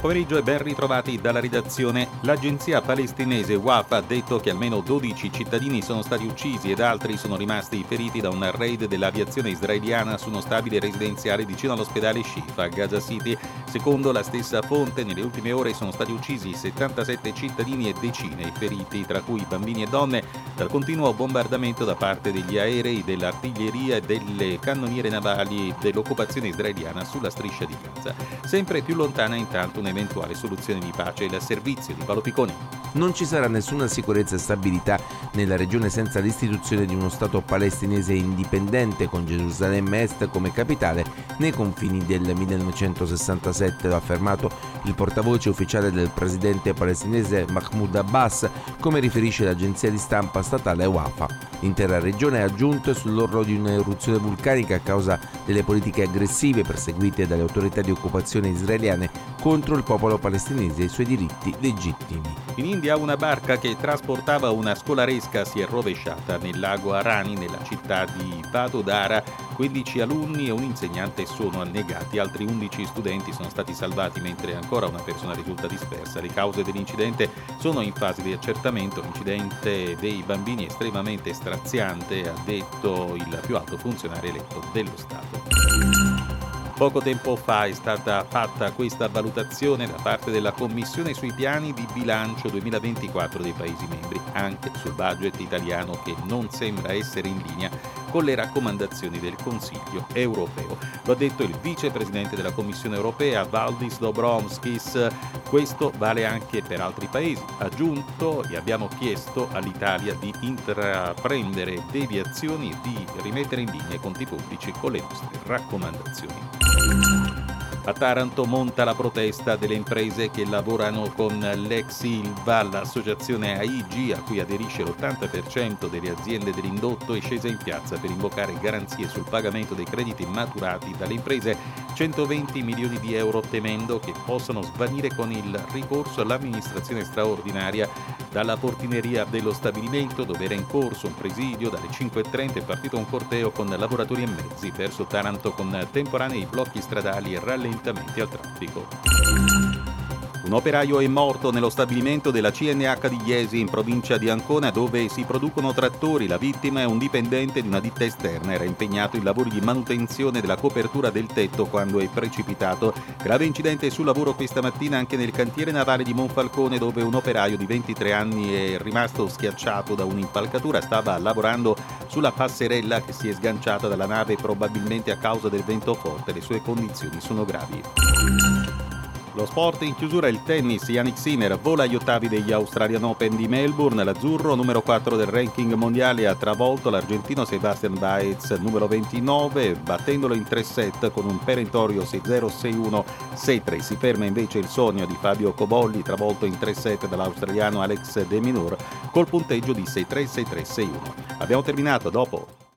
pomeriggio e ben ritrovati dalla redazione. L'agenzia palestinese WAF ha detto che almeno 12 cittadini sono stati uccisi ed altri sono rimasti feriti da un raid dell'aviazione israeliana su uno stabile residenziale vicino all'ospedale Shifa a Gaza City. Secondo la stessa fonte, nelle ultime ore sono stati uccisi 77 cittadini e decine i feriti, tra cui bambini e donne, dal continuo bombardamento da parte degli aerei, dell'artiglieria e delle cannoniere navali dell'occupazione israeliana sulla striscia di Gaza. Sempre più lontana intanto un'eventuale soluzione di pace il servizio di Paolo Picconi. Non ci sarà nessuna sicurezza e stabilità nella regione senza l'istituzione di uno Stato palestinese indipendente con Gerusalemme Est come capitale nei confini del 1967, lo ha affermato il portavoce ufficiale del presidente palestinese Mahmoud Abbas, come riferisce l'agenzia di stampa statale WAFA. L'intera regione è aggiunta sull'orlo di un'eruzione vulcanica a causa delle politiche aggressive perseguite dalle autorità di occupazione israeliane contro il popolo palestinese e i suoi diritti legittimi. In India una barca che trasportava una scolaresca si è rovesciata nel lago Arani nella città di Vadodara. 15 alunni e un insegnante sono annegati, altri 11 studenti sono stati salvati mentre ancora una persona risulta dispersa. Le cause dell'incidente sono in fase di accertamento. L'incidente dei bambini è estremamente straziante, ha detto il più alto funzionario eletto dello Stato. Poco tempo fa è stata fatta questa valutazione da parte della Commissione sui piani di bilancio 2024 dei Paesi membri, anche sul budget italiano che non sembra essere in linea con le raccomandazioni del Consiglio europeo. Lo ha detto il vicepresidente della Commissione europea Valdis Dobrovskis. Questo vale anche per altri paesi. Aggiunto, gli abbiamo chiesto all'Italia di intraprendere deviazioni e di rimettere in linea i conti pubblici con le nostre raccomandazioni. A Taranto monta la protesta delle imprese che lavorano con l'ex Ilva, l'associazione AIG a cui aderisce l'80% delle aziende dell'indotto è scesa in piazza per invocare garanzie sul pagamento dei crediti maturati dalle imprese 120 milioni di euro temendo che possano svanire con il ricorso all'amministrazione straordinaria dalla portineria dello stabilimento dove era in corso un presidio dalle 5.30 è partito un corteo con lavoratori e mezzi verso Taranto con temporanei blocchi stradali e rallentamenti al traffico. Un operaio è morto nello stabilimento della CNH di Iesi in provincia di Ancona dove si producono trattori. La vittima è un dipendente di una ditta esterna. Era impegnato in lavori di manutenzione della copertura del tetto quando è precipitato. Grave incidente sul lavoro questa mattina anche nel cantiere navale di Monfalcone dove un operaio di 23 anni è rimasto schiacciato da un'impalcatura. Stava lavorando sulla passerella che si è sganciata dalla nave probabilmente a causa del vento forte. Le sue condizioni sono gravi. Lo sport in chiusura il tennis, Yannick Sinner vola agli ottavi degli Australian Open di Melbourne, l'azzurro numero 4 del ranking mondiale ha travolto l'argentino Sebastian Baez numero 29 battendolo in 3 set con un perentorio 6-0, 6-1, 6-3. Si ferma invece il sogno di Fabio Cobolli travolto in 3 set dall'australiano Alex De Minur col punteggio di 6-3, 6-3, 6-1. Abbiamo terminato dopo.